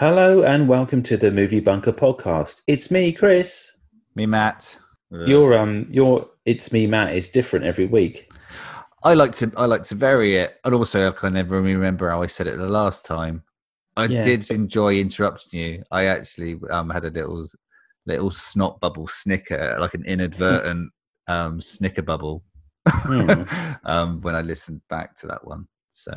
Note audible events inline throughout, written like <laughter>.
Hello and welcome to the Movie Bunker podcast. It's me, Chris. Me, Matt. Your um, your it's me, Matt is different every week. I like to I like to vary it, and also I can never remember how I said it the last time. I Yeah. did enjoy interrupting you. I actually um, had a little little snot bubble snicker, like an inadvertent <laughs> um, snicker bubble, Hmm. <laughs> um, when I listened back to that one. So,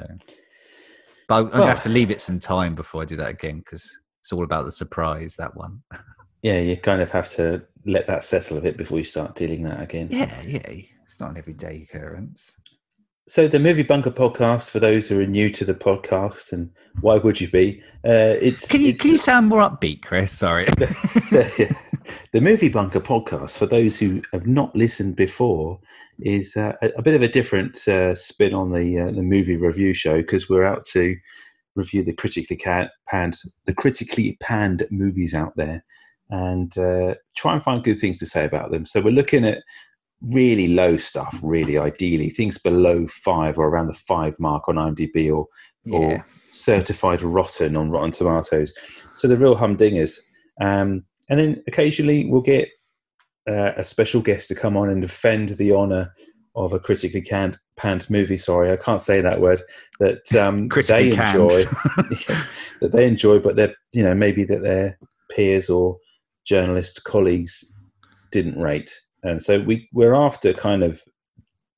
but I'm Well- gonna have to leave it some time before I do that again because it's all about the surprise. That one. Yeah, you kind of have to let that settle a bit before you start dealing that again. Yeah, yeah. It's not an everyday occurrence. So the Movie Bunker podcast, for those who are new to the podcast, and why would you be? Uh, it's Can you it's, can you sound more upbeat, Chris? Sorry. <laughs> so, yeah. The Movie Bunker podcast, for those who have not listened before, is uh, a, a bit of a different uh, spin on the uh, the movie review show because we're out to review the critically panned the critically panned movies out there and uh, try and find good things to say about them. So we're looking at really low stuff, really ideally things below five or around the five mark on IMDb or Yeah. or certified rotten on Rotten Tomatoes. So the real humdingers. Um, and then occasionally we'll get uh, a special guest to come on and defend the honour of a critically canned, panned movie. Sorry, I can't say that word. That um, <laughs> they enjoy, <laughs> that they enjoy, but they're you know maybe that their peers or journalists colleagues didn't rate. And so we we're after kind of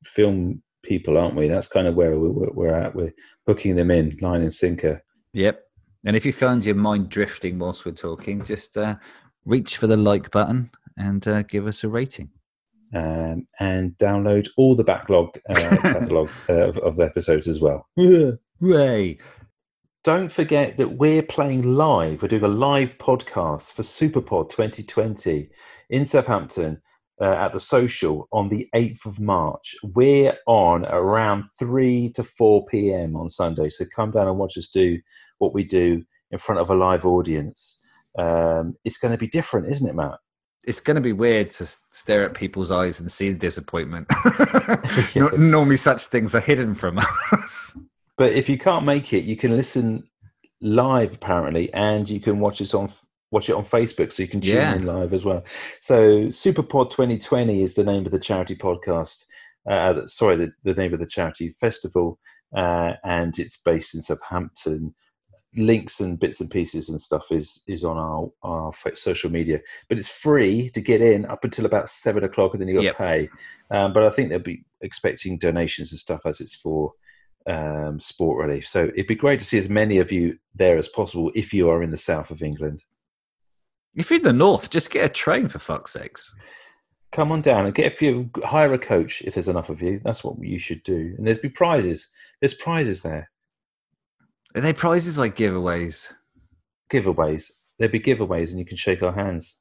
film people, aren't we? That's kind of where we're, we're at. We're hooking them in line and sinker. Yep. And if you find your mind drifting whilst we're talking, just uh, reach for the like button and uh, give us a rating. um, and download all the backlog uh, <laughs> catalogue uh, of, of the episodes as well. <laughs> Hooray! Don't forget that we're playing live. We're doing a live podcast for Superpod 2020 in Southampton uh, at the social on the 8th of March. We're on around 3 to 4 p.m. on Sunday. So come down and watch us do what we do in front of a live audience. Um, it's going to be different, isn't it, Matt? It's going to be weird to stare at people's eyes and see the disappointment. <laughs> <laughs> Yeah. Normally, such things are hidden from us. But if you can't make it, you can listen live apparently, and you can watch us on watch it on Facebook, so you can tune Yeah. in live as well. So Superpod 2020 is the name of the charity podcast. Uh, sorry, the, the name of the charity festival, uh, and it's based in Southampton. Links and bits and pieces and stuff is is on our our social media, but it's free to get in up until about seven o'clock, and then you got to Yep. pay. Um, but I think they'll be expecting donations and stuff as it's for um, sport relief. So it'd be great to see as many of you there as possible if you are in the south of England. if you're in the north, just get a train for fuck's sakes. Come on down and get a few, hire a coach if there's enough of you. That's what you should do. And there's be prizes. There's prizes there, Are they prizes like giveaways? giveaways. There'd be giveaways, and you can shake our hands.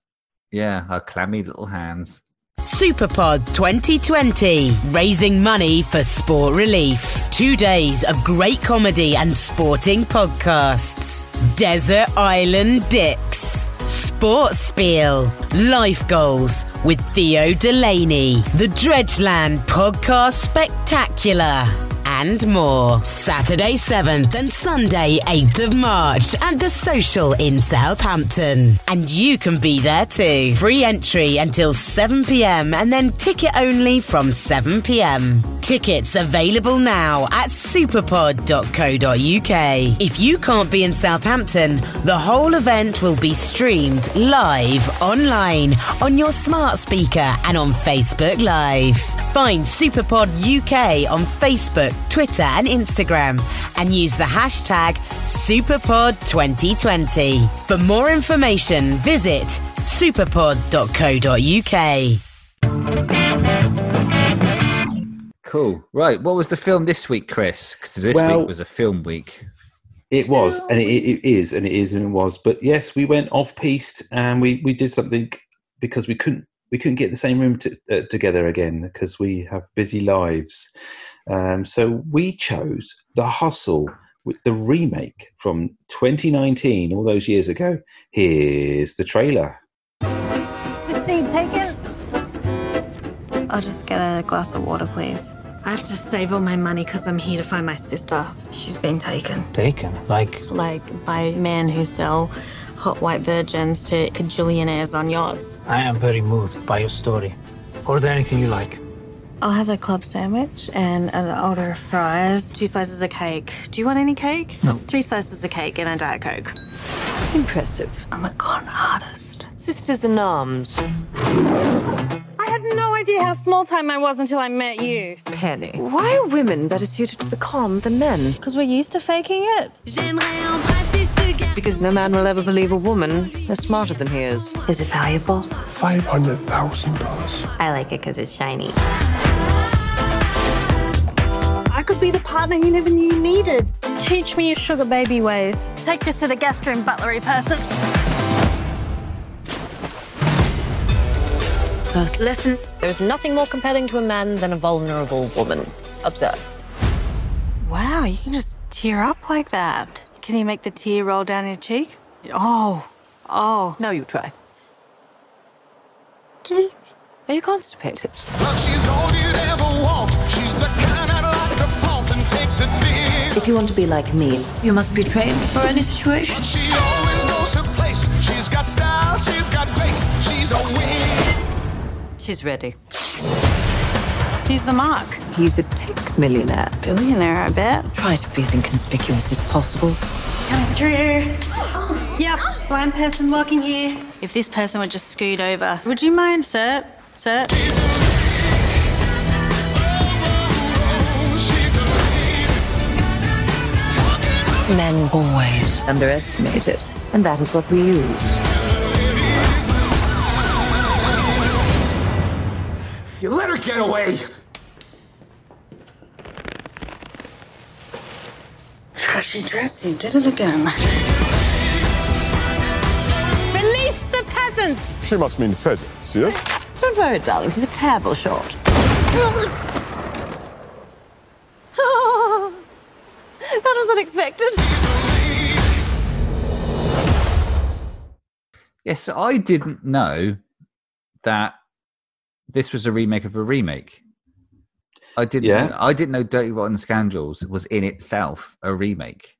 Yeah, our clammy little hands. Superpod 2020, raising money for sport relief. Two days of great comedy and sporting podcasts. Desert Island Dicks. Sports Spiel. Life Goals with Theo Delaney. The Dredgeland Podcast Spectacular. And more. Saturday 7th and Sunday 8th of March at the Social in Southampton. And you can be there too. Free entry until 7 pm and then ticket only from 7 pm. Tickets available now at superpod.co.uk. If you can't be in Southampton, the whole event will be streamed live online on your smart speaker and on Facebook Live. Find Superpod UK on Facebook, Twitter, and Instagram and use the hashtag SuperPod2020. For more information, visit superpod.co.uk. Cool. Right. What was the film this week, Chris? Because this Well- week was a film week. It was, and it, it is, and it is, and it was. But yes, we went off piste, and we we did something because we couldn't we couldn't get the same room to, uh, together again because we have busy lives. Um, so we chose The Hustle with the remake from 2019, all those years ago. Here's the trailer. Is the seat taken? I'll just get a glass of water, please. I have to save all my money because I'm here to find my sister. She's been taken. Taken? Like, Like by men who sell hot white virgins to cajillionaires on yachts. I am very moved by your story. Order anything you like. I'll have a club sandwich and an order of fries, two slices of cake. Do you want any cake? No. Three slices of cake and a Diet Coke. Impressive. I'm a con artist. Sisters in arms. I had no idea how small time I was until I met you. Penny. Why are women better suited to the con than men? Because we're used to faking it. Because no man will ever believe a woman is smarter than he is. Is it valuable? $500,000. I like it because it's shiny. I could be the partner you never knew you needed. Teach me your sugar baby ways. Take this to the guest room, butlery person. First lesson there is nothing more compelling to a man than a vulnerable woman. Observe. Wow, you can just tear up like that. Can you make the tear roll down your cheek? Oh, oh. Now you try. Are you constipated? Look, she's all you'd ever want. She's the kind I'd like to flaunt and take to dig. If you want to be like me, you must be trained for any situation. She always knows her place. She's got style, she's got grace. She's a win. She's ready. He's the mark. He's a tech millionaire. Billionaire, I bet. Try to be as inconspicuous as possible. Coming through. Yep, blind person walking here. If this person would just scoot over, would you mind, sir? Sir? Men always underestimate us, and that is what we use. You let her get away. Trashy dress, you did it again. Release the peasants! She must mean pheasants, yeah? Don't worry, darling. she's a terrible short. <laughs> That was unexpected. Yes, I didn't know that this was a remake of a remake. I didn't. Yeah. Know, I didn't know Dirty Rotten Scoundrels was in itself a remake.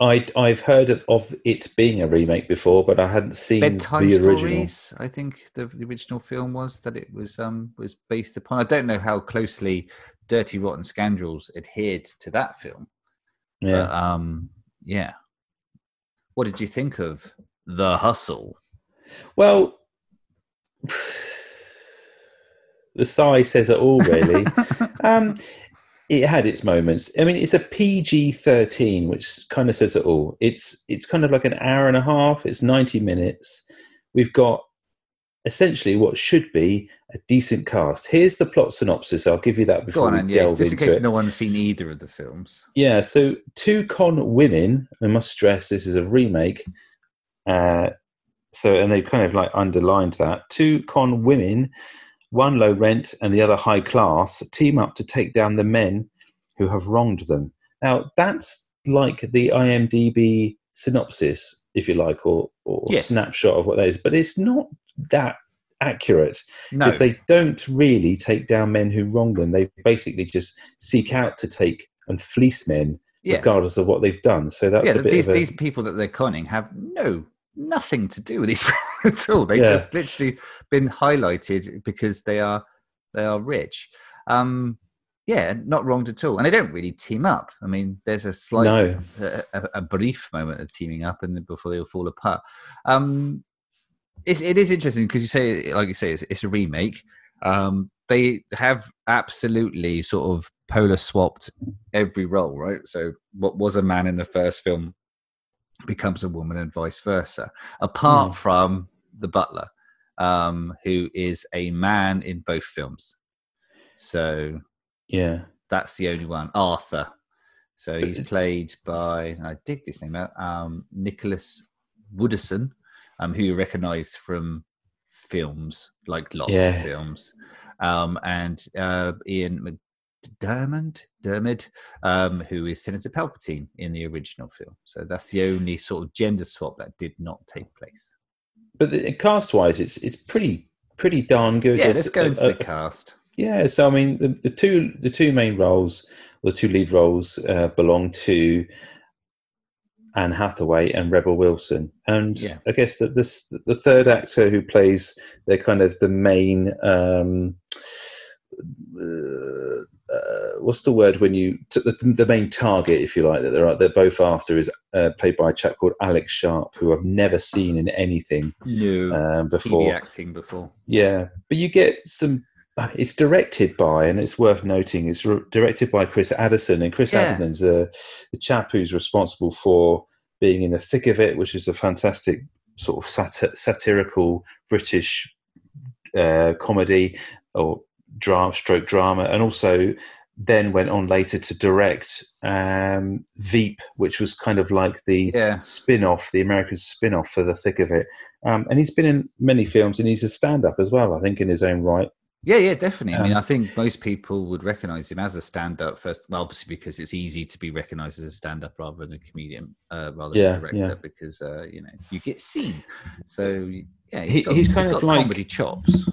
I I've heard of, it being a remake before, but I hadn't seen Bedtime the original. Stories, I think the, the original film was that it was um was based upon. I don't know how closely Dirty Rotten Scoundrels adhered to that film. Yeah, But, um, yeah. What did you think of The Hustle? well, the size says it all, really. <laughs> um, it had its moments. I mean, it's a PG thirteen, which kind of says it all. It's it's kind of like an hour and a half. It's ninety minutes. We've got essentially what should be a decent cast. Here's the plot synopsis. I'll give you that before on, we and yeah, delve just in case it. no one's seen either of the films. Yeah, so two con women, I must stress this is a remake. Uh, so, and they kind of like underlined that. Two con women, one low rent and the other high class, team up to take down the men who have wronged them. Now, that's like the IMDb synopsis, if you like, or, or Yes. snapshot of what that is, but it's not that accurate No, because they don't really take down men who wrong them. They basically just seek out to take and fleece men, yeah, regardless of what they've done. So that's yeah. a bit These of a, these people that they're conning have no nothing to do with these <laughs> at all. They've Yeah. just literally been highlighted because they are they are rich. Um, yeah, not wronged at all, and they don't really team up. I mean, there's a slight no. a, a, a brief moment of teaming up and before they all fall apart. Um, it's, it is interesting because you say, like you say, it's, it's a remake. Um, they have absolutely sort of polar swapped every role, right? So what was a man in the first film becomes a woman and vice versa. Apart Hmm. from the butler, um, who is a man in both films. So Yeah. that's the only one. Arthur. So he's played by I dig this name out. Um, Nicholas Woodeson, um, who you recognise from films like lots Yeah. of films, um, and uh, Ian McDermott, Dermot, um, who is Senator Palpatine in the original film. So that's the only sort of gender swap that did not take place. But the, cast wise, it's it's pretty pretty darn good. Yeah, There's let's go into a, the cast. Yeah, so I mean, the, the two the two main roles, the two lead roles, uh, belong to Anne Hathaway and Rebel Wilson, and Yeah. I guess that this the third actor who plays the kind of the main. Um, uh, uh, what's the word when you t- the, the main target, if you like, that they're they're both after is uh, played by a chap called Alex Sharp, who I've never seen in anything No. um, before. acting before. Yeah, but you get some. uh, It's directed by, and it's worth noting, it's re- directed by Chris Addison, and Chris Yeah. Addison's a, the chap who's responsible for being in the thick of it, which is a fantastic sort of sati- satirical British uh, comedy or drama, stroke drama, and also then went on later to direct um, Veep, which was kind of like the Yeah. spin-off, the American spin-off for the thick of it. Um, and he's been in many films, and he's a stand-up as well, I think, in his own right. Yeah, yeah, definitely. I mean, Um, I think most people would recognize him as a stand-up first. Well, obviously, because it's easy to be recognized as a stand-up rather than a comedian, uh, rather Yeah, than a director, yeah. because uh, you know you get seen. <laughs> So yeah, He- got, he's kind of got like- comedy chops.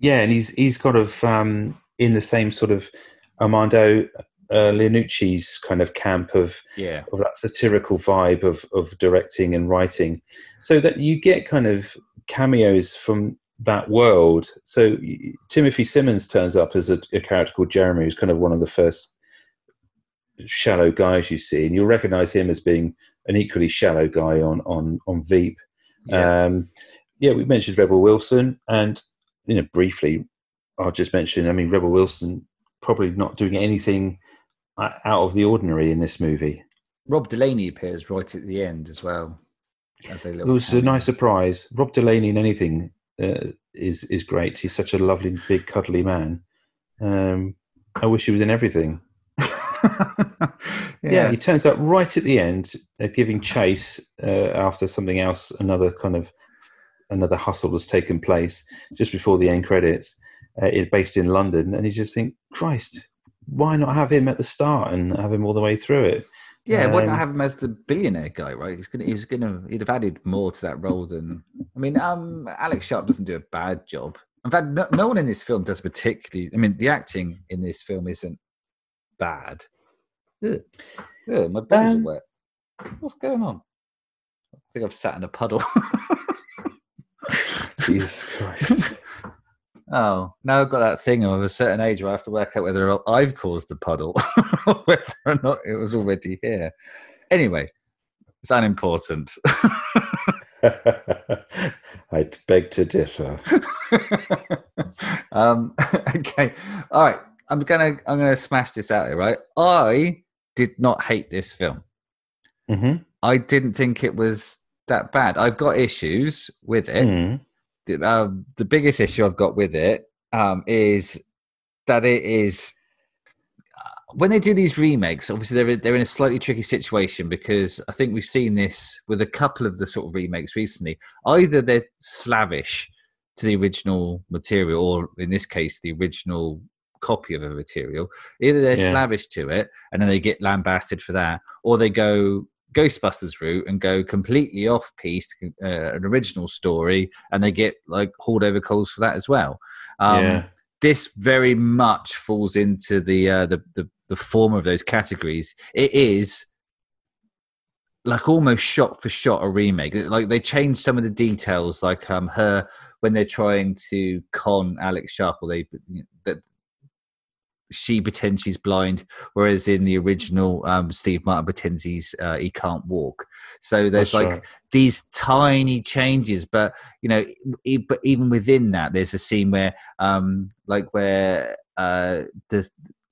Yeah, and he's he's got of um, in the same sort of Armando uh, Iannucci's kind of camp of Yeah, of that satirical vibe of of directing and writing, so that you get kind of cameos from that world. So Timothy Simons turns up as a, a character called Jeremy, who's kind of one of the first shallow guys you see, and you'll recognise him as being an equally shallow guy on on on Veep. yeah, Um, yeah, we mentioned Rebel Wilson, and you know, briefly, I'll just mention. I mean, Rebel Wilson probably not doing anything uh, out of the ordinary in this movie. Rob Delaney appears right at the end as well. As a It was a nice surprise. Rob Delaney in anything uh, is is great. He's such a lovely, big, cuddly man. Um, I wish he was in everything. <laughs> Yeah. he turns up right at the end, uh, giving chase uh, after something else, another kind of another hustle has taken place just before the end credits. Uh, based in London, and you just think, Christ, why not have him at the start and have him all the way through it? Yeah, why Um, not have him as the billionaire guy, right? He's gonna, he was gonna, he'd have added more to that role than. I mean, um, Alex Sharp doesn't do a bad job. In fact, no, no one in this film does particularly. I mean, the acting in this film isn't bad. Ugh. Ugh, my balls Um, are wet. What's going on? I think I've sat in a puddle. <laughs> Jesus Christ. <laughs> oh, now I've got that thing of a certain age where I have to work out whether I've caused the puddle or <laughs> whether or not it was already here. Anyway, it's unimportant. <laughs> I beg to differ. um, okay, all right. I'm gonna I'm gonna smash this out here, right? I did not hate this film. hmm I didn't think it was that bad. I've got issues with it. Mm. The, um, the biggest issue I've got with it um, is that it is uh, when they do these remakes. Obviously, they're they're in a slightly tricky situation because I think we've seen this with a couple of the sort of remakes recently. Either they're slavish to the original material, or in this case, the original copy of a material. Either they're Yeah. slavish to it, and then they get lambasted for that, or they go Ghostbusters route and go completely off piste, uh, an original story, and they get like hauled over coals for that as well. Um, yeah. This very much falls into the, uh, the the the former of those categories. It is like almost shot for shot a remake. Like they changed some of the details, like um her when they're trying to con Alex Sharp, or they she pretends she's blind, whereas in the original, um, Steve Martin pretends he's uh, he can't walk. So there's That's like right. these tiny changes, but you know, e- but even within that, there's a scene where, um, like where uh, the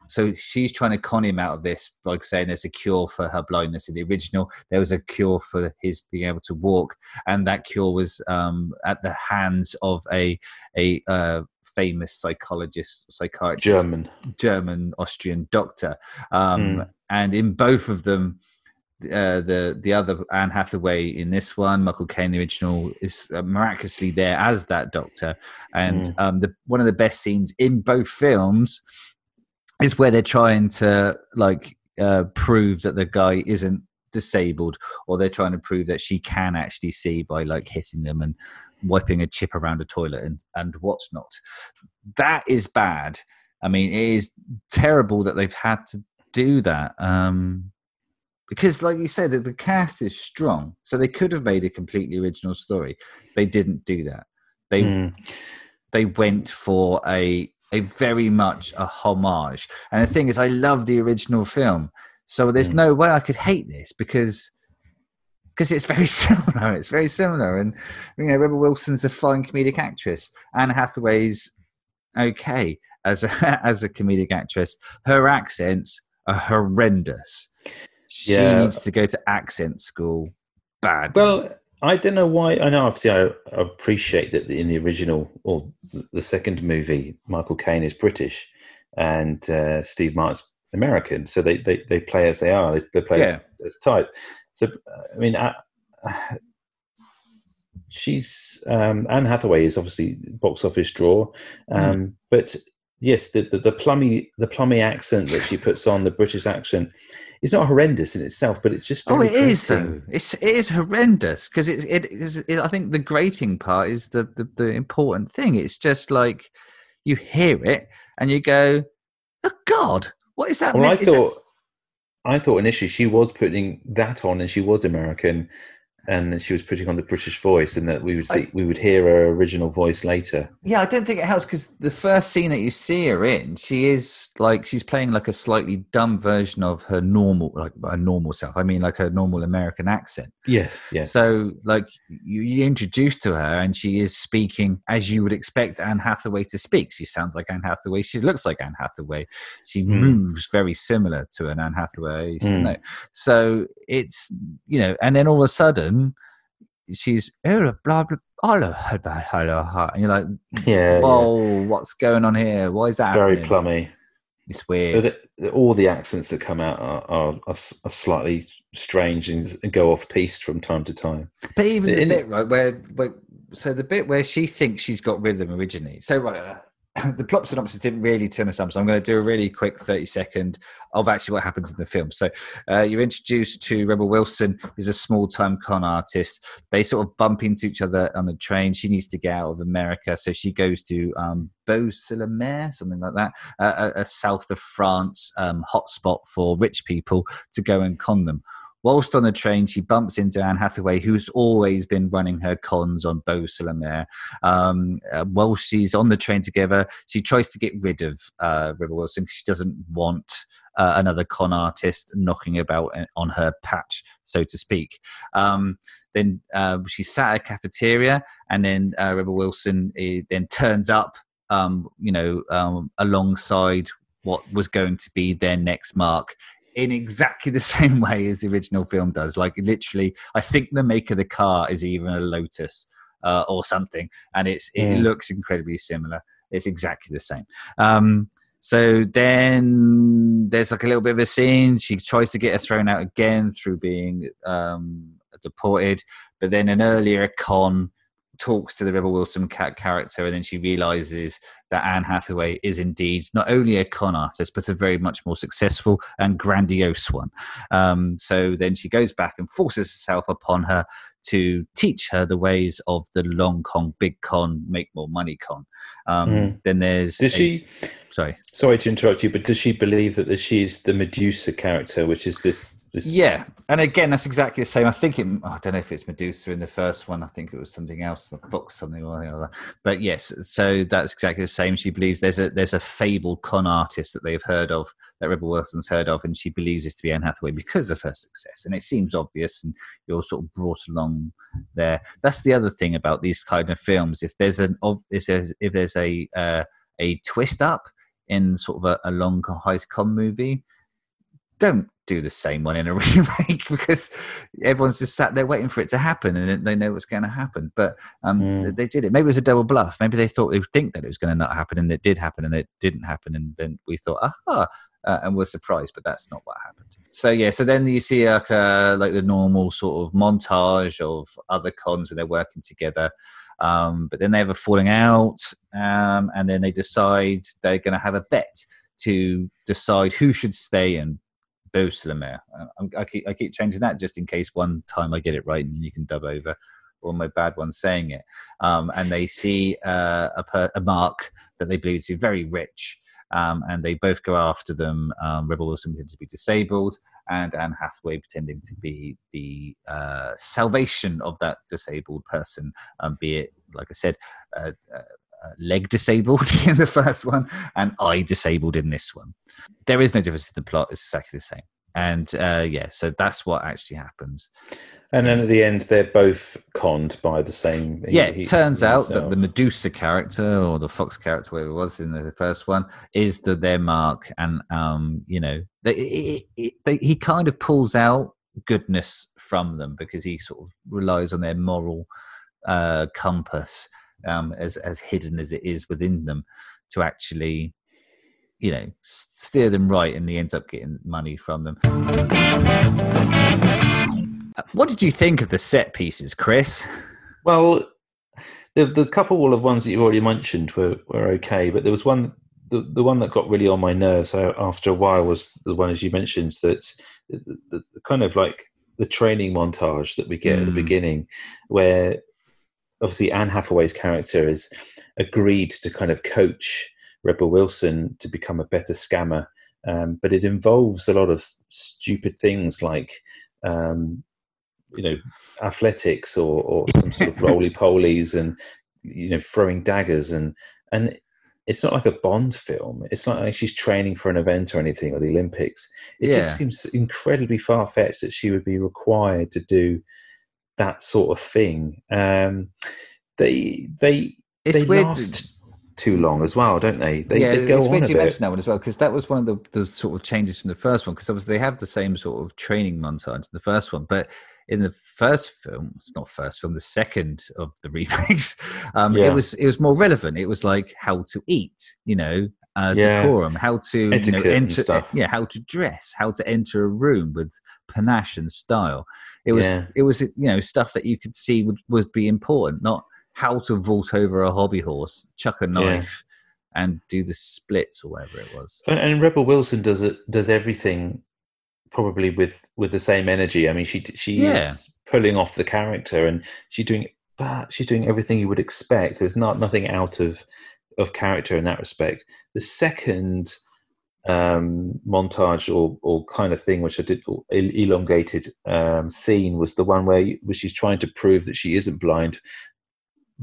so she's trying to con him out of this by saying there's a cure for her blindness. In the original, there was a cure for his being able to walk, and that cure was um, at the hands of a a uh, famous psychologist, psychiatrist, German. German Austrian doctor, um, Mm. and in both of them, uh, the the other Anne Hathaway in this one, Michael Caine the original, is uh, miraculously there as that doctor, and um, the one of the best scenes in both films is where they're trying to like uh, prove that the guy isn't disabled or they're trying to prove that she can actually see by like hitting them and wiping a chip around a toilet and and what's not that is bad I mean, it is terrible that they've had to do that. Um, because, like you said, the, the cast is strong, so they could have made a completely original story. They didn't do that. They Mm. they went for a a very much a homage. And the thing is, I love the original film, so there's no way I could hate this because because it's very <laughs> similar. It's very similar, and you know, Rebel Wilson's a fine comedic actress. Anne Hathaway's okay as a <laughs> as a comedic actress. Her accents are horrendous. She Yeah. needs to go to accent school. Bad. Well, I don't know why. I know, obviously, I, I appreciate that in the original or the second movie, Michael Caine is British and uh, Steve Martin's American. So they, they, they play as they are. They, they play Yeah. as, as type. So, I mean, I, she's um, Anne Hathaway is obviously box office draw, um, but yes, the, the the plummy the plummy accent that she puts on the British accent is not horrendous in itself, but it's just Oh, it is grating. though. It's it is horrendous because it's it is. It, I think the grating part is the, the the important thing. It's just like you hear it and you go, "Oh God, what is that?" Well, I? Is that- thought, I thought initially she was putting that on, and she was American, and she was putting on the British voice, and that we would see, we would hear her original voice later. Yeah, I don't think it helps because the first scene that you see her in, she is like she's playing like a slightly dumb version of her normal, like a normal self. I mean, like her normal American accent. Yes, yes. So, like, you, you introduced to her, and she is speaking as you would expect Anne Hathaway to speak. She sounds like Anne Hathaway. She looks like Anne Hathaway. She Mm. moves very similar to an Anne Hathaway. Mm. So it's you know, and then all of a sudden, she's oh, blah blah. Hello, hello, hello, hi," and you're like, yeah, "Whoa, what's going on here? Why is yeah. that very happening?" plummy. It's weird. But the- all the accents that come out are, are, are are slightly strange and, and go off piste from time to time. But even the In- bit right where, where, so the bit where she thinks she's got rhythm originally. So right, uh, the plot synopsis didn't really turn us up. So I'm going to do a really quick 30 second of actually what happens in the film. So uh, you're introduced to Rebel Wilson, who's a small time con artist. They sort of bump into each other on the train. She needs to get out of America, so she goes to um, Beau-sur-la-Mer, something like that, uh, a, a south of France um, hotspot for rich people to go and con them. Whilst on the train, she bumps into Anne Hathaway, who's always been running her cons on Beau sur. Um, uh, while she's on the train together, she tries to get rid of uh, Rebel Wilson because she doesn't want uh, another con artist knocking about on her patch, so to speak. Um, then uh, she sat at a cafeteria, and then uh, Rebel Wilson eh, then turns up, um, you know, um, alongside what was going to be their next mark in exactly the <laughs> same way as the original film does. Like literally, I think the make of the car is even a Lotus uh, or something, and it's it Mm. looks incredibly similar. It's exactly the same. Um, so then there's like a little bit of a scene. She tries to get her thrown out again through being um, deported, but then an earlier con talks to the Rebel Wilson cat character, and then she realizes that Anne Hathaway is indeed not only a con artist, but a very much more successful and grandiose one. Um, so then she goes back and forces herself upon her to teach her the ways of the long con, big con, make more money con. Um, Mm. Then there's Does a- she? sorry. Sorry to interrupt you, but does she believe that she's the Medusa character, which is this? This Yeah, and again, that's exactly the same. I think it. I don't know if it's Medusa in the first one. I think it was something else, the Fox something or the other. But yes, so that's exactly the same. She believes there's a there's a fabled con artist that they've heard of, that Rebel Wilson's heard of, and she believes this to be Anne Hathaway because of her success. And it seems obvious, and you're sort of brought along there. That's the other thing about these kind of films. If there's an if there's if there's a uh, a twist up in sort of a, a long heist con movie, don't do the same one in a <laughs> remake because everyone's just sat there waiting for it to happen and they know what's going to happen. But um, Mm. they did it. Maybe it was a double bluff. Maybe they thought they would think that it was going to not happen and it did happen and it didn't happen. And then we thought, aha, uh, and we're surprised, but that's not what happened. So yeah, so then you see like uh, like the normal sort of montage of other cons when they're working together. Um, but then they have a falling out, um, and then they decide they're going to have a bet to decide who should stay and Beau I'm- I keep I keep changing that just in case one time I get it right and you can dub over or my bad one saying it. Um, and they see uh, a, per, a mark that they believe to be very rich. um, and they both go after them. Um, Rebel Wilson pretending to be disabled, and Anne Hathaway pretending to be the uh, salvation of that disabled person, um, be it, like I said, uh, uh, leg disabled <laughs> in the first one and eye disabled in this one. There is no difference in the plot; it's exactly the same. And uh, yeah, so that's what actually happens. And then at the end, they're both conned by the same. he- Yeah, it he- turns out that the Medusa character or the Fox character, whatever it was in the first one, is the their mark, and um, you know, they, it, it, they, he kind of pulls out goodness from them because he sort of relies on their moral uh, compass, um, as as hidden as it is within them, to actually, you know, steer them right, and he ends up getting money from them. Uh, What did you think of the set pieces, Chris? Well, the the couple of ones that you've already mentioned were, were okay, but there was one the, the one that got really on my nerves uh, after a while was the one as you mentioned that the, the, the kind of like the training montage that we get at the Mm. beginning, where obviously Anne Hathaway's character has agreed to kind of coach Rebel Wilson to become a better scammer, um, but it involves a lot of stupid things like. Um, you know, athletics or, or some sort of roly polies and you know throwing daggers and and it's not like a Bond film. It's not like she's training for an event or anything or the Olympics. It Yeah. just seems incredibly far fetched that she would be required to do that sort of thing. Um, they they It's they weird. last too long as well, don't they? They, yeah, they go it's on weird a you bit. mentioned that one as well because that was one of the, the sort of changes from the first one because obviously they have the same sort of training montage in the first one, but in the first film, it's not first film, the second of the <laughs> remakes, um, Yeah. it was it was more relevant. It was like how to eat, you know, uh, Yeah. decorum, how to you know enter, stuff. yeah, how to dress, how to enter a room with panache and style. It was Yeah. it was you know stuff that you could see would would be important, not how to vault over a hobby horse, chuck a knife, and do the splits or whatever it was. And, and Rebel Wilson does it does everything probably with with the same energy. I mean, she she Yeah. is pulling off the character, and she's doing but she's doing everything you would expect. There's not nothing out of of character in that respect. The second um, montage or or kind of thing, which I did elongated um, scene, was the one where, where she's trying to prove that she isn't blind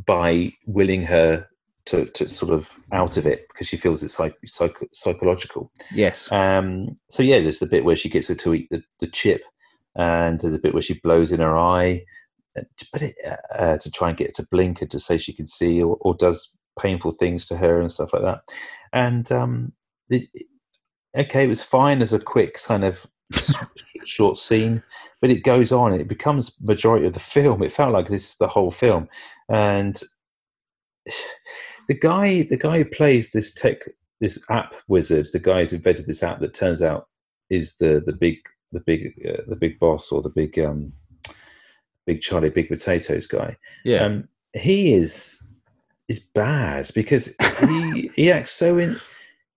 by willing her to, to sort of out of it because she feels it's psych, psych, psychological. Yes. Um, so yeah, there's the bit where she gets her to eat the, the chip, and there's a bit where she blows in her eye, uh, but it, uh, to try and get her to blink and to say she can see, or, or does painful things to her and stuff like that. And um, it, okay, it was fine as a quick kind of <laughs> short scene, but it goes on. It becomes majority of the <laughs> film. It felt like this is the whole film, and <sighs> the guy, the guy who plays this tech, this app wizard, the guy who's invented this app that turns out is the the big, the big, uh, the big boss or the big, um, big Charlie Big Potatoes guy. Yeah. Um, he is is bad because he he acts so in.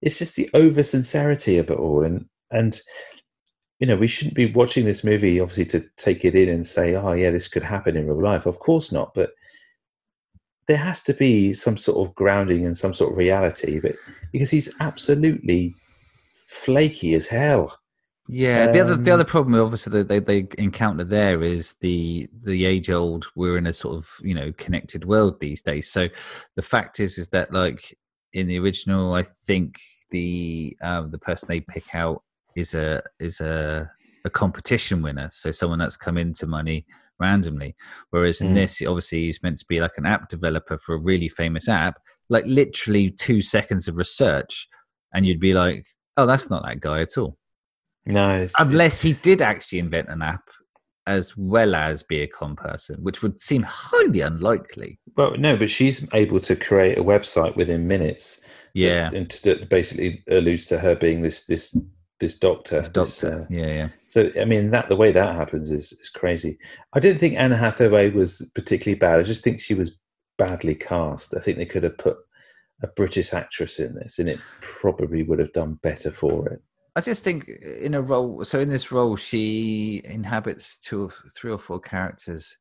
It's just the over sincerity of it all, and and you know we shouldn't be watching this movie obviously to take it in and say, oh yeah, this could happen in real life. Of course not, but there has to be some sort of grounding and some sort of reality. But because he's absolutely flaky as hell. Yeah, the other the Um, other problem, obviously, that they, they encounter there is the the age old. We're in a sort of you know connected world these days. So the fact is, is that like in the original, I think the um, the person they pick out is a is a a competition winner. So someone that's come into money randomly. Whereas in Mm. this, obviously, he's meant to be like an app developer for a really famous app. Like literally two seconds of research, and you'd be like, "Oh, that's not that guy at all." No, unless he did actually invent an app as well as be a con person, which would seem highly unlikely. Well, no, but she's able to create a website within minutes. Yeah. and to, that basically alludes to her being this this this doctor. This doctor, uh, yeah, yeah. So I mean, that the way that happens is is crazy. I didn't think Anna Hathaway was particularly bad. I just think she was badly cast. I think they could have put a British actress in this, and it probably would have done better for it. I just think in a role, so in this role, she inhabits two, or three or four characters,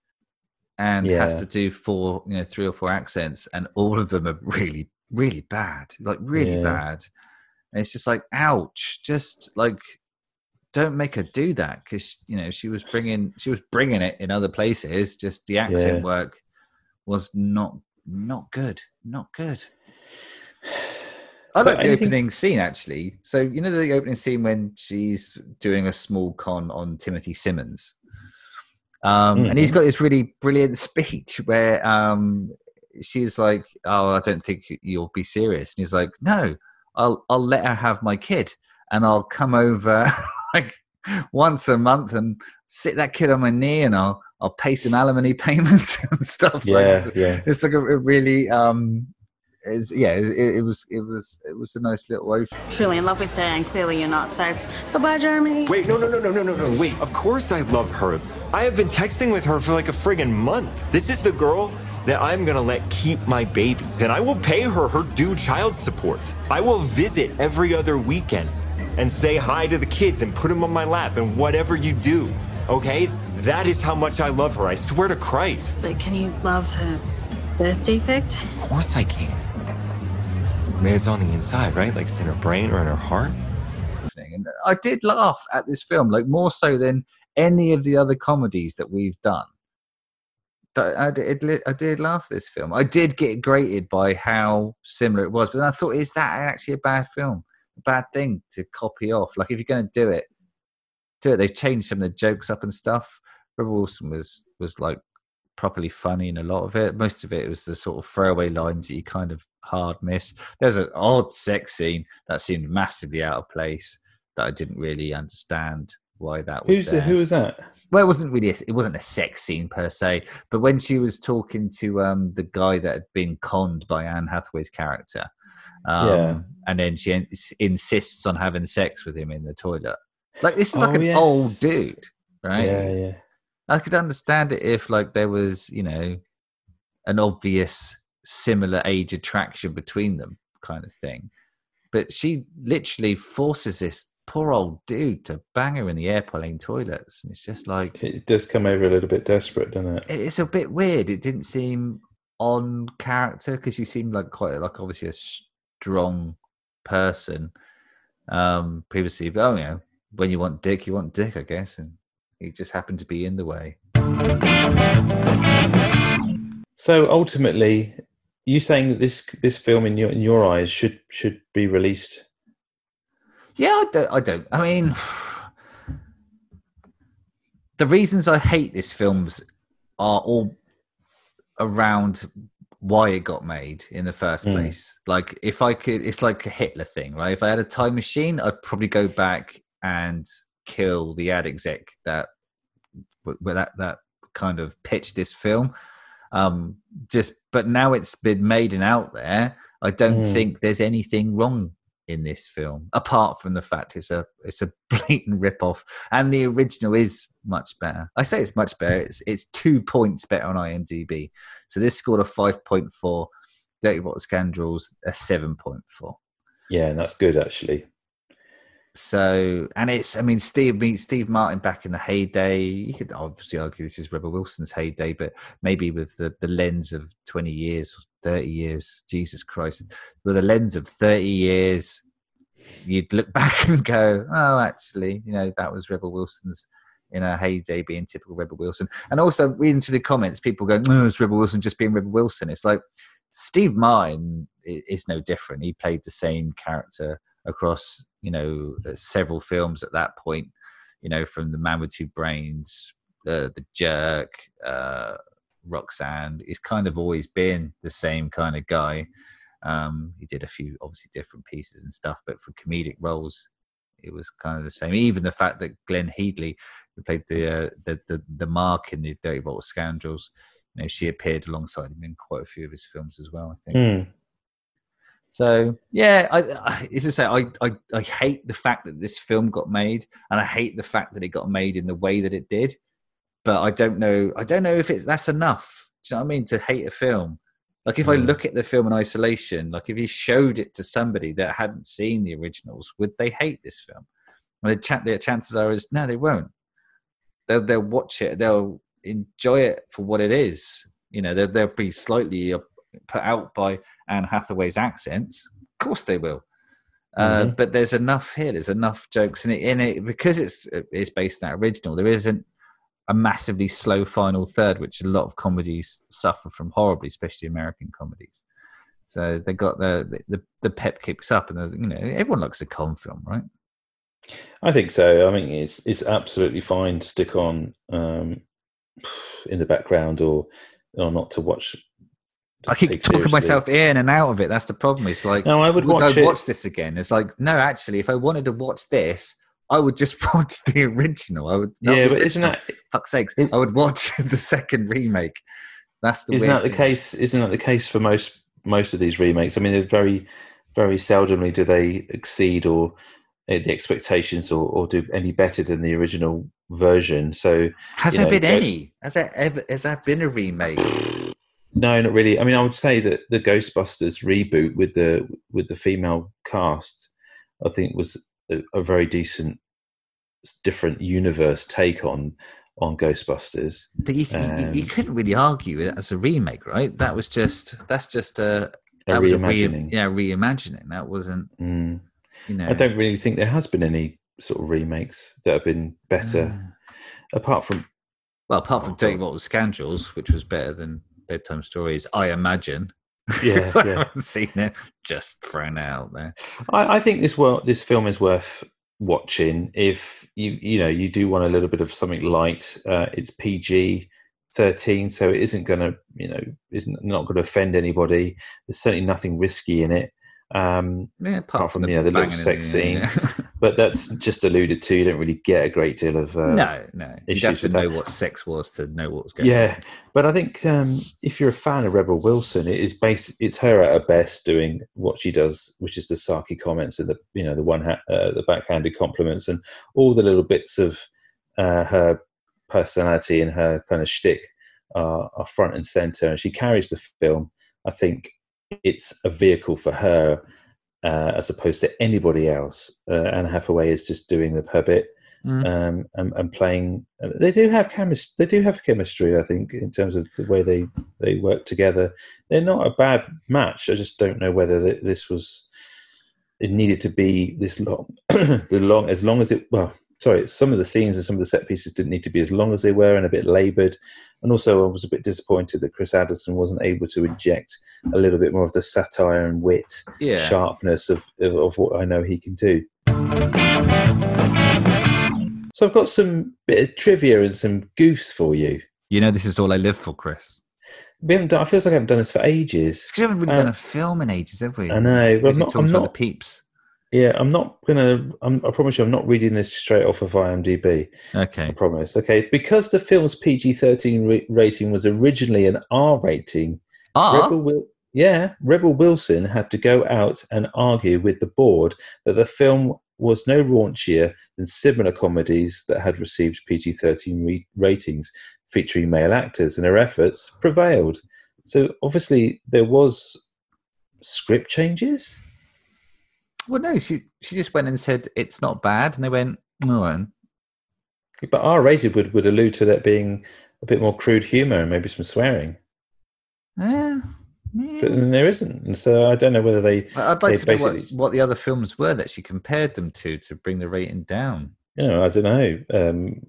and has to do four, you know, three or four accents, and all of them are really, really bad, like really Yeah. bad. And it's just like, ouch! Just like, don't make her do that because you know she was bringing she was bringing it in other places. Just the accent Yeah. work was not not good, not good. I So like the anything- opening scene actually. So you know the opening scene when she's doing a small con on Timothy Simons, um, and he's got this really brilliant speech where um, she's like, "Oh, I don't think you'll be serious," and he's like, "No, I'll I'll let her have my kid, and I'll come over <laughs> like once a month and sit that kid on my knee, and I'll I'll pay some alimony <laughs> payments and stuff Yeah, that." yeah. It's like a, a really um, is yeah, it, it was it was it was a nice little opening. Truly in love with her, and clearly you're not. So, goodbye, bye, Jeremy. Wait, no, no, no, no, no, no, no. Wait, of course I love her. I have been texting with her for like a friggin' month. This is the girl that I'm gonna let keep my babies, and I will pay her her due child support. I will visit every other weekend and say hi to the kids and put them on my lap and whatever you do, okay? That is how much I love her. I swear to Christ. But can you love her birth defect? Of course I can. I it's on the inside, right? Like it's in her brain or in her heart. And I did laugh at this film, like more so than any of the other comedies that we've done. I did, I did laugh at this film. I did get grated by how similar it was, but I thought, is that actually a bad film? A bad thing to copy off? Like, if you're going to do it, do it. They've changed some of the jokes up and stuff. Rebel Wilson was was like properly funny in a lot of it. Most of it was the sort of throwaway lines that you kind of hard miss. There's an odd sex scene that seemed massively out of place that I didn't really understand why that was Who's there. who was that? Well, it wasn't really. A, it wasn't a sex scene per se, but when she was talking to um, the guy that had been conned by Anne Hathaway's character, um, Yeah. and then she in- insists on having sex with him in the toilet. Like this is like Oh, an yes. old dude, right? Yeah, yeah. I could understand it if like there was, you know, an obvious similar age attraction between them, kind of thing. But she literally forces this poor old dude to bang her in the airplane toilets, and it's just like It does come over a little bit desperate, doesn't it? it's a bit weird. It didn't seem on character because you seemed like quite like obviously a strong person um previously, but oh, you know, when you want dick, you want dick, I guess, and he just happened to be in the way. So ultimately, you saying that this this film in your in your eyes should should be released? Yeah, I don't. I don't. I mean, the reasons I hate this film are all around why it got made in the first Mm. place. Like, if I could, it's like a Hitler thing, right? If I had a time machine, I'd probably go back and kill the ad exec that where that that kind of pitched this film. Um, just, but now it's been made and out there. I don't Mm. think there's anything wrong in this film, apart from the fact it's a it's a <laughs> blatant rip off, and the original is much better. I say it's much better. It's it's two points better on IMDb. So this scored a five point four. Dirty Rotten Scoundrels a seven point four. Yeah, and that's good actually. So, and it's, I mean, Steve, Steve Martin back in the heyday. You could obviously argue this is Rebel Wilson's heyday, but maybe with the, the lens of 20 years, 30 years, Jesus Christ, with a lens of 30 years, you'd look <laughs> back and go, oh, actually, you know, that was Rebel Wilson's in a heyday being typical Rebel Wilson. And also reading through the comments, people going, oh, it's Rebel Wilson just being Rebel Wilson. It's like Steve Martin is no different. He played the same character across, you know, uh, several films at that point, you know, from The Man with Two Brains, uh, The Jerk, uh, Roxanne. He's kind of always been the same kind of guy. Um, he did a few obviously different pieces and stuff, but for comedic roles, it was kind of the same. Even the fact that Glenn Headley, who played the uh, the, the the Mark in the Dirty Rotten Scoundrels, you know, she appeared alongside him in quite a few of his films as well. I think. Hmm. So yeah, I, I it's to say I, I I hate the fact that this film got made, and I hate the fact that it got made in the way that it did. But I don't know. I don't know if it's that's enough. Do you know what I mean? To hate a film, like if I Mm. look at the film in isolation, like if you showed it to somebody that hadn't seen the originals, would they hate this film? Well, the, the chances are is no, they won't. They'll they'll watch it. They'll enjoy it for what it is. You know, they'll, they'll be slightly put out by Anne Hathaway's accents. Of course they will. Uh, Mhm. But there's enough here. There's enough jokes in it. In it because it's it's based on that original. There isn't a massively slow final third, which a lot of comedies suffer from horribly, especially American comedies. So they got the the, the pep kicks up, and you know everyone likes a con film, right? I think so. I mean, it's it's absolutely fine to stick on um, in the background or or not to watch. I keep talking seriously. myself in and out of it. That's the problem. It's like, No, I would would watch I watch this again? It's like, no, actually, if I wanted to watch this, I would just <laughs> watch the original. I would. not Yeah, the but isn't that fuck's sakes? I would watch <laughs> the second remake. That's the isn't weird that the thing. case? Isn't that the case for most most of these remakes? I mean, they're very very seldomly do they exceed or uh, the expectations or, or do any better than the original version. So Has there know, been go- any? Has there ever? Has there been a remake? <laughs> No, not really. I mean, I would say that the Ghostbusters reboot with the with the female cast, I think, was a, a very decent, different universe take on on Ghostbusters. But you, you- you, you Um, couldn't really argue it as a remake, right? That was just that's just a A that was a reimagining. yeah reimagining. That wasn't Mm. you know. I don't really think there has been any sort of remakes that have been better, Mm. apart from Well, apart from Dirty Rotten Scoundrels, which was better than Bedtime Stories, I imagine. <laughs> Yeah, I yeah. haven't seen it. Just thrown out there. I, I think this well this film is worth watching if you you know you do want a little bit of something light. Uh, it's PG thirteen, so it isn't going to you know isn't not going to offend anybody. There's certainly nothing risky in it. Um, Yeah, apart, apart from, the you know the little sex scene, <laughs> but that's just alluded to. You don't really get a great deal of uh, no, no. You'd have to know that. what sex was to know what was going on. Yeah, but I think um, if you're a fan of Rebel Wilson, it is based. It's her at her best doing what she does, which is the sarky comments and the you know the one ha- uh, the backhanded compliments and all the little bits of uh, her personality and her kind of shtick are, are front and center, and she carries the film. I think it's a vehicle for her uh, as opposed to anybody else. Uh, Anne Hathaway is just doing the her bit Mm. um, and, and playing. They do have chemistry. They do have chemistry. I think in terms of the way they they work together. They're not a bad match. I just don't know whether th- this was. It needed to be this long. <clears throat> the long as long as it. Well, sorry. Some of the scenes and some of the set pieces didn't need to be as long as they were and a bit laboured. And also, I was a bit disappointed that Chris Addison wasn't able to inject a little bit more of the satire and wit, Yeah. sharpness of, of of what I know he can do. So I've got some bit of trivia and some goofs for you. You know, this is all I live for, Chris. We haven't done. I feel like I haven't done this for ages. Because we haven't really Uh, done a film in ages, have we? I know, but I'm not- talking I'm about not- the peeps. Yeah, I'm not gonna. I'm, I promise you, I'm not reading this straight off of IMDb. Okay, I promise. Okay, because the film's PG-13 re- rating was originally an R rating. Ah, Rebel Wil- yeah, Rebel Wilson had to go out and argue with the board that the film was no raunchier than similar comedies that had received PG 13 re- ratings featuring male actors, and her efforts prevailed. So obviously, there was script changes. Well, no, she she just went and said it's not bad, and they went, no, But R rated would, would allude to that being a bit more crude humor and maybe some swearing. Yeah. But yeah. then there isn't. And so I don't know whether they, I'd like they to know what, what the other films were that she compared them to to bring the rating down. you know, I don't know. Um,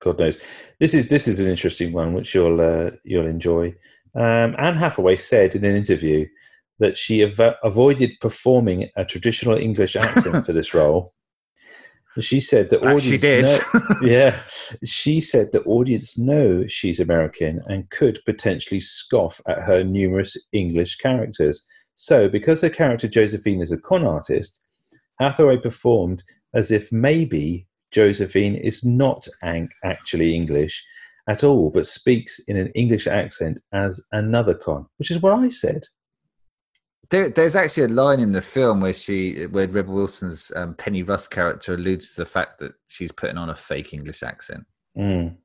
God knows. This is this is an interesting one, which you'll uh, you'll enjoy. Um, Anne Hathaway said in an interview that she av- avoided performing a traditional English accent for this role. She said that audience she did. know- <laughs> yeah, she said the audience know she's American and could potentially scoff at her numerous English characters. So, because her character Josephine is a con artist, Hathaway performed as if maybe Josephine is not ang- actually English at all, but speaks in an English accent as another con, which is what I said. There, there's actually a line in the film where she, where Rebel Wilson's um, Penny Rust character alludes to the fact that she's putting on a fake English accent. Mm.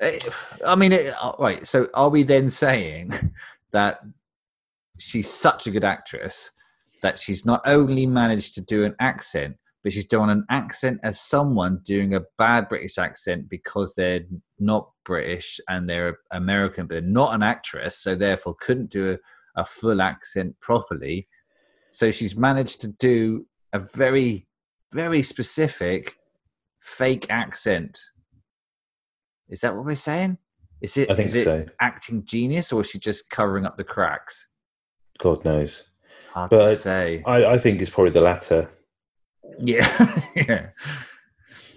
Eh, I mean, it, uh, right. So, are we then saying <laughs> that she's such a good actress that she's not only managed to do an accent, but she's done an accent as someone doing a bad British accent because they're not British and they're American, but they're not an actress, so therefore couldn't do a, a full accent properly. So she's managed to do a very, very specific fake accent. Is that what we're saying? Is it? I think is it so. acting genius, or is she just covering up the cracks? God knows. Hard to say. I, I think it's probably the latter. Yeah, <laughs> yeah.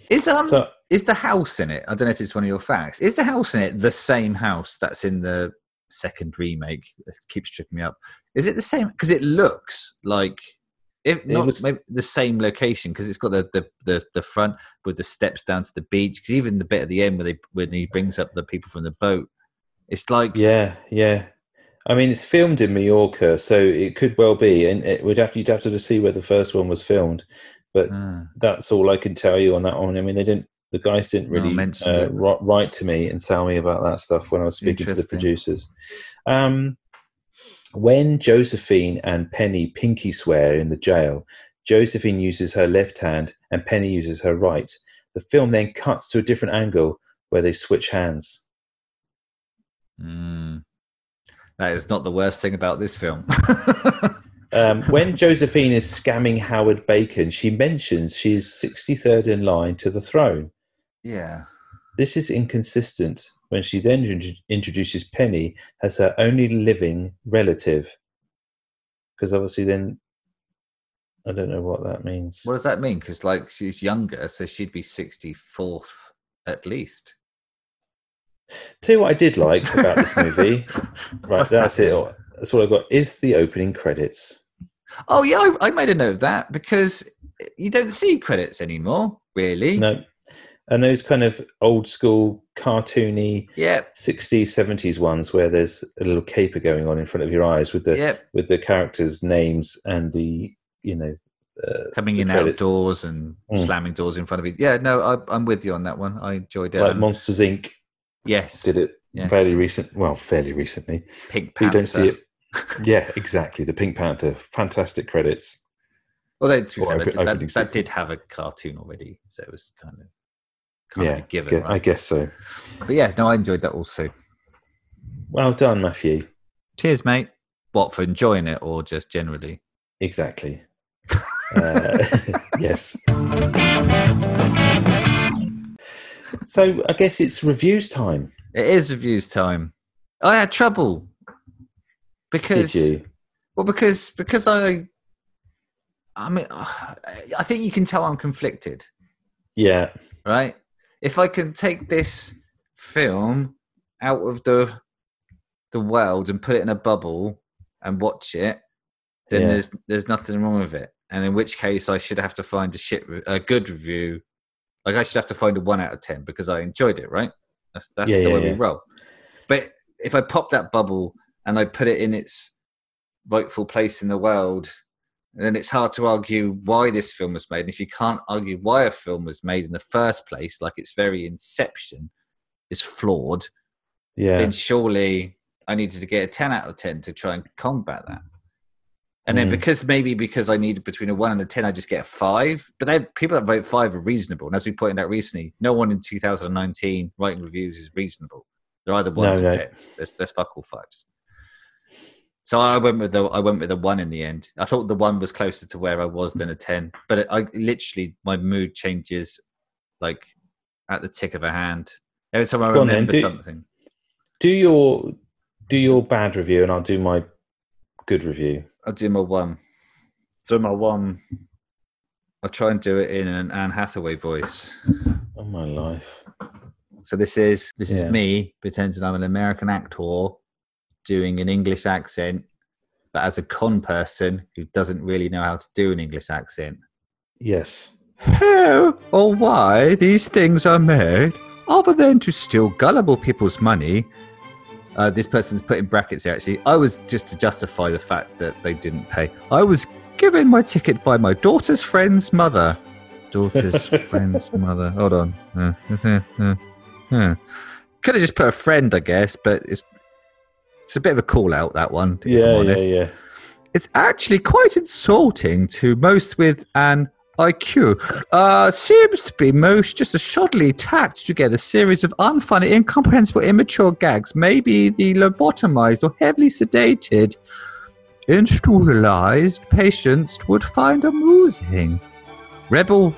Is um So- is the house in it? I don't know if it's one of your facts. Is the house in it the same house that's in the second remake? It keeps tripping me up. Is it the same? Because it looks like if It not was- maybe the same location because it's got the, the the the front with the steps down to the beach. Because even the bit at the end where they when he brings up the people from the boat, it's like Yeah, yeah. I mean, it's filmed in Mallorca, so it could well be, and it would have you'd have to see where the first one was filmed. But Ah. that's all I can tell you on that one. I mean, they didn't. The guys didn't really uh, ri- write to me and tell me about that stuff when I was speaking to the producers. Um, when Josephine and Penny pinky swear in the jail, Josephine uses her left hand and Penny uses her right. The film then cuts to a different angle where they switch hands. mm, that is not the worst thing about this film. <laughs> Um, when Josephine is scamming Howard Bacon, she mentions she is 63rd in line to the throne. Yeah. This is inconsistent when she then int- introduces Penny as her only living relative. Because obviously, then I don't know what that means. What does that mean? Because like she's younger, so she'd be sixty fourth at least. Tell you what I did like about this <laughs> movie. right, What's that's that? it. That's what I've got. Is the opening credits. Oh yeah, I, I made a note of that because you don't see credits anymore, really. No. And those kind of old school cartoony Yeah, 60s 70s ones where there's a little caper going on in front of your eyes with the yeah. with the characters names and the you know uh, Coming in credits. outdoors and Mm. slamming doors in front of you. Yeah, no, I, I'm with you on that one. I enjoyed it. like Um, monsters inc yes, did it Yes. fairly recent well fairly recently Pink panther. you don't see it <laughs> yeah exactly the pink panther fantastic credits Well, they, to be fair, that, that, that did have a cartoon already, so it was kind of kind yeah of given. right? i guess so But yeah, no, I enjoyed that also. well done matthew Cheers, mate. What for enjoying it or just generally? exactly <laughs> uh, <laughs> yes so i guess it's reviews time It is reviews time. I had trouble because did you well because because I I mean I think you can tell I'm conflicted, yeah right? If I can take this film out of the the world and put it in a bubble and watch it, then Yeah. there's there's nothing wrong with it. And in which case, I should have to find a shit a good review. Like I should have to find a one out of ten because I enjoyed it. Right? That's that's Yeah, the yeah, way we roll. But if I pop that bubble and I put it in its rightful place in the world, then it's hard to argue why this film was made. And if you can't argue why a film was made in the first place, like its very inception is flawed, yeah then surely I needed to get a 10 out of 10 to try and combat that. And then Mm. because maybe because I needed between a 1 and a 10, I just get a 5. But then people that vote 5 are reasonable. And as we pointed out recently, no one in 2019 writing reviews is reasonable. They're either 1s No, or no. 10s. There's, there's fuck all 5s. So I went with the I went with a one in the end. I thought the one was closer to where I was than a ten, but it, I literally my mood changes like at the tick of a hand. Every time I Go remember do- something. do your do your bad review and I'll do my good review. I'll do my one. Do my one. I'll try and do it in an Anne Hathaway voice. Oh my life. So this is this is me pretending I'm an American actor doing an English accent, but as a con person who doesn't really know how to do an English accent. Yes. How or why these things are made, other than to steal gullible people's money. Uh, this person's put in brackets here actually. I was just to justify the fact that they didn't pay. I was given my ticket by my daughter's friend's mother. Daughter's <laughs> friend's mother. Hold on. Uh, uh, uh. Could have just put a friend, I guess, but it's it's a bit of a call out that one. Yeah, yeah, honest yeah. it's actually quite insulting to most with an IQ. Uh, seems to be most just a shoddily tacked together series of unfunny, incomprehensible, immature gags. Maybe the lobotomized or heavily sedated institutionalized patients would find amusing. Rebel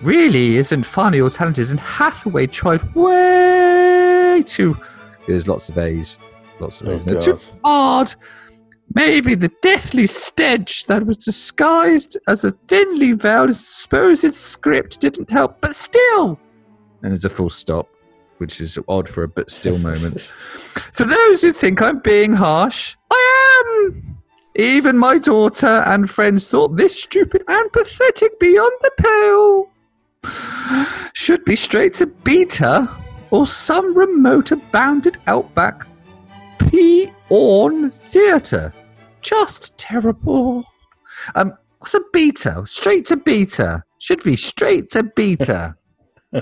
really isn't funny or talented, and Hathaway tried way too. There's lots of A's, lots of Oh, there. Too hard. Maybe the deathly stench that was disguised as a thinly veiled supposed script didn't help, but still. And there's a full stop, which is odd for a but still <laughs> moment. For those who think I'm being harsh, I am. Even my daughter and friends thought this stupid and pathetic beyond the pale should be straight to beta or some remote abounded outback P-orn theatre. Just terrible. Um, what's a beta? Straight to beta. Should be straight to beta. <laughs>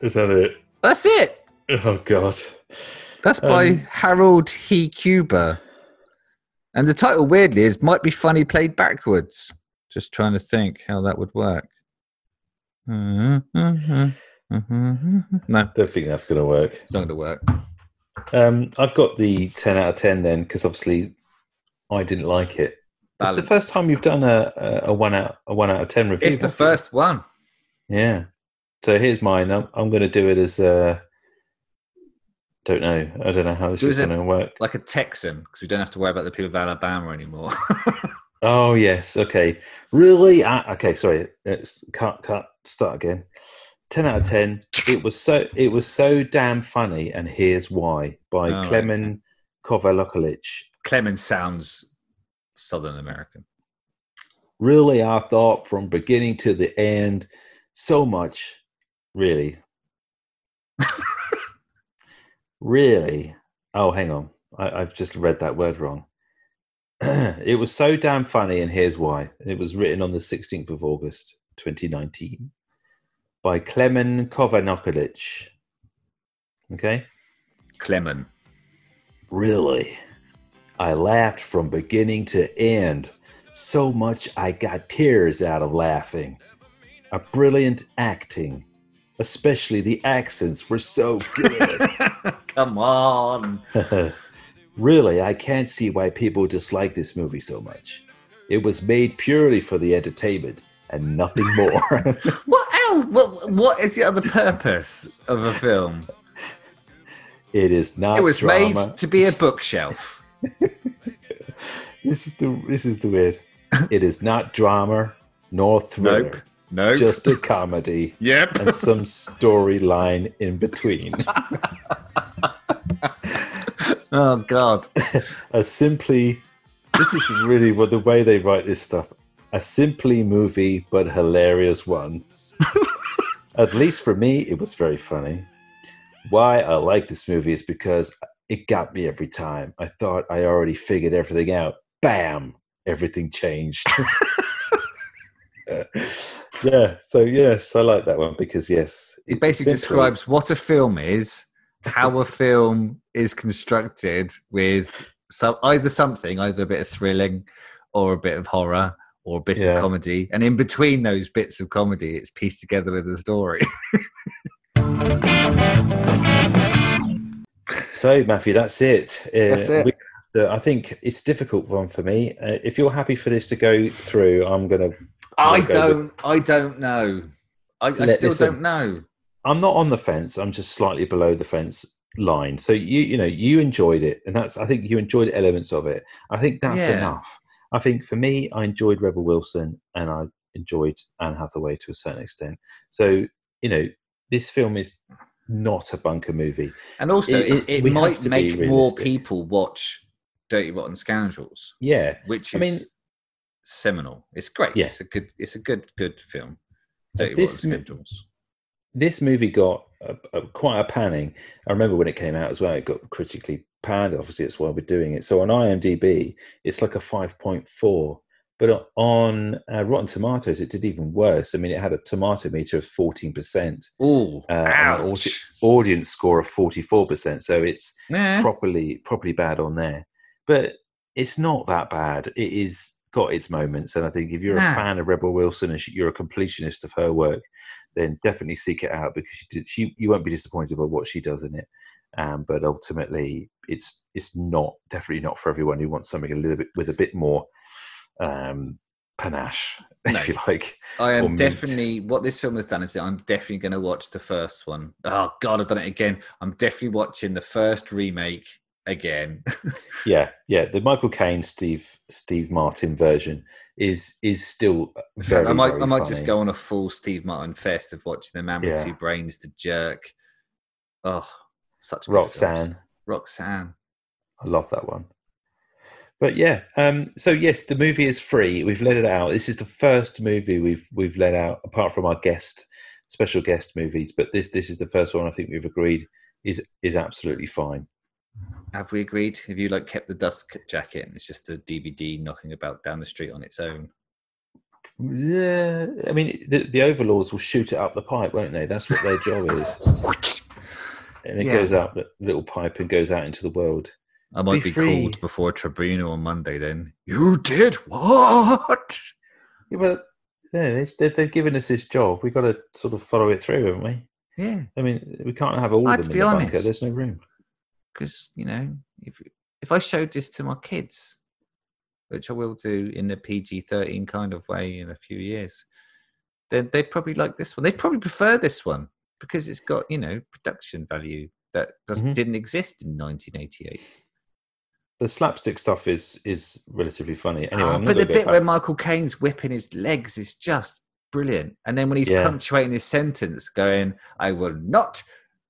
Is that it? That's it. Oh God. That's by Um, Harold He Cuba. And the title, weirdly, is Might Be Funny Played Backwards. Just trying to think how that would work. No, Don't think that's going to work. it's not going to work. Um, I've got the ten out of ten then because obviously I didn't like it. It's the first time you've done a, a, a one out a one out of ten review. It's the haven't you? first one. Yeah. So here's mine. I'm, I'm going to do it as uh Don't know. I don't know how this Do is going to work. Like a Texan, because we don't have to worry about the people of Alabama anymore. <laughs> Oh yes. Okay. Really? Ah, okay. Sorry. Let's cut. Cut. Start again. Ten out of ten. <laughs> It was so. It was so damn funny, and here's why. By Oh, Klemen Kovalukovic. Clemens sounds Southern American. Really, I thought from beginning to the end, so much. Really. <laughs> really. Oh, hang on. I, I've just read that word wrong. <clears throat> it was so damn funny, and here's why. It was written on the 16th of August, 2019, by Klemen Kovanukovic. Okay? Clement. Really? I laughed from beginning to end. So much I got tears out of laughing. A brilliant acting. Especially the accents were so good. <laughs> Come on. <laughs> really, I can't see why people dislike this movie so much. It was made purely for the entertainment and nothing more. <laughs> What else? What, what is the other purpose of a film? it is not it was drama. made to be a bookshelf. <laughs> This is the this is the weird. It is not drama nor thriller. Nope. Nope. Just a comedy <laughs> yep. and some storyline in between. Oh God. a simply this is really what the way they write this stuff. A simply movie but hilarious one. <laughs> At least for me, it was very funny. Why I like this movie is because it got me every time. I thought I already figured everything out. Bam! Everything changed. <laughs> <laughs> yeah, so yes, I like that one because yes, It basically describes what a film is, how a film is constructed with some either something, either a bit of thrilling or a bit of horror or a bit Yeah. of comedy, and in between those bits of comedy, it's pieced together with a story. <laughs> So, Matthew, that's it. Uh, it. we have to- I think it's a difficult one for me. Uh, if you're happy for this to go through, I'm going to. I go don't. I don't know. I, I still this, um, don't know. I'm not on the fence. I'm just slightly below the fence line. So you, you know, you enjoyed it, and that's. I think you enjoyed elements of it. I think that's Yeah. enough. I think for me, I enjoyed Rebel Wilson, and I enjoyed Anne Hathaway to a certain extent. So you know, this film is not a bunker movie. And also, it- it, it- it, we have might make more people watch Dirty Rotten Scoundrels, Yeah, which I mean- seminal. It's great. Yeah. It's a good. It's a good. Good film. Dirty this Rotten Scoundrels. This movie got a, a, quite a panning. I remember when it came out as well. It got critically panned. Obviously, it's why we're doing it. So on IMDb, it's like a five point four. But on uh, Rotten Tomatoes, it did even worse. I mean, it had a tomato meter of fourteen percent, Oh, uh, and an audience score of forty four percent. So it's Nah. properly properly bad on there. But it's not that bad. It is got its moments, and I think if you're Nah. a fan of Rebel Wilson and you're a completionist of her work, then definitely seek it out because she did, she you won't be disappointed by what she does in it. Um, but ultimately, it's it's not definitely not for everyone who wants something a little bit with a bit more um, panache, <laughs> No. if you like. I am definitely what this film has done is that I'm definitely going to watch the first one. Oh God, I've done it again. I'm definitely watching the first remake again. <laughs> Yeah, yeah. The Michael Caine, Steve Steve Martin version is is still very. I might, I might funny. just go on a full Steve Martin fest of watching the Man with Yeah. Two Brains, The Jerk. Oh, such good films. Roxanne. Roxanne. I love that one. But yeah, um, so yes, the movie is free. We've let it out. This is the first movie we've we've let out, apart from our guest special guest movies. But this this is the first one I think we've agreed is is absolutely fine. Have we agreed? Have you like kept the dust jacket and it's just a DVD knocking about down the street on its own? Yeah, I mean the, the overlords will shoot it up the pipe, won't they? That's what their job is. And it Yeah. goes out the little pipe and goes out into the world. I might Be be, called before a tribunal on Monday. Then you did what? Yeah, but yeah, they, they, they've given us this job. We've got to sort of follow it through, haven't we? Yeah, I mean, we can't have all I of them to in be the bunker. There's no room. Because you know if if I showed this to my kids, which I will do in a PG thirteen kind of way in a few years, then they'd probably like this one. They'd probably prefer this one because it's got you know production value that does, Mhm. didn't exist in 1988. The slapstick stuff is is relatively funny. Anyway, Oh, but the bit where Michael Caine's whipping his legs is just brilliant. And then when he's Yeah. punctuating his sentence, going, "I will not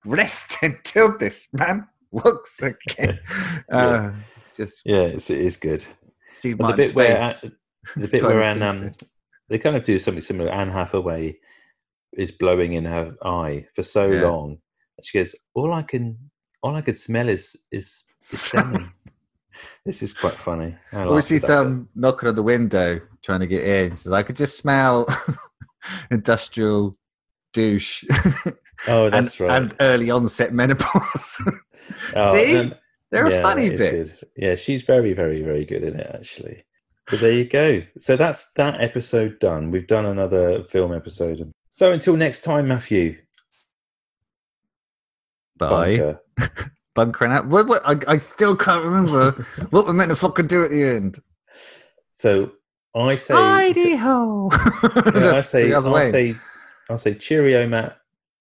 rest <laughs> until this man <laughs> walks again." <laughs> uh, it's just yeah, it's, it is good. Steve But the bit where uh, the <laughs> bit where Anne, um, they kind of do something similar. Anne Hathaway is blowing in her eye for so Yeah. long, and she goes, "All I can, all I can smell is is, is semen." this is quite funny. I laughed she's that um knocking on the window trying to get in. Says, "I could just smell industrial douche Oh, and, that's right. and early onset menopause." <laughs> Oh, See? um, there are yeah, funny that is good. bits. Yeah, she's very, very, very good in it, actually. But there you go. So that's that episode done. We've done another film episode. So until next time, Matthew. Bye. Bunker. <laughs> Bunkering out. What, what, I, I still can't remember <laughs> what we're meant to fucking do at the end. So I say, Heidi ho. I say, the other I'll way. say, I'll say, cheerio, Matt,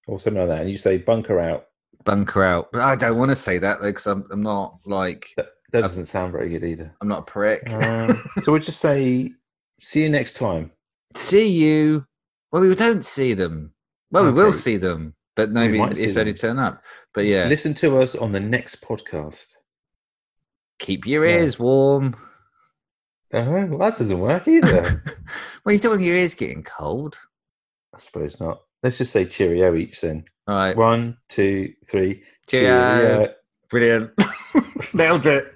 or something like that, and you say bunker out. bunker out. But I don't want to say that though because I'm, I'm not like That, that doesn't sound very good either. I'm not a prick. Um, so we'll just say, see you next time. see you. Well, we don't see them. Well, we will see them, but maybe if they turn up. But yeah, Listen to us on the next podcast. keep your Yeah. ears warm. Oh, well, that doesn't work either. <laughs> well, you don't want your ears getting cold. I suppose not. Let's just say cheerio each then. All right. One, two, three. Cheerio. Brilliant. <laughs> Nailed it.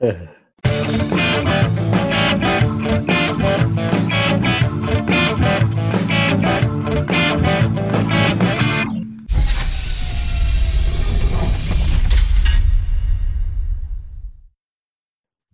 Cheerio. <laughs>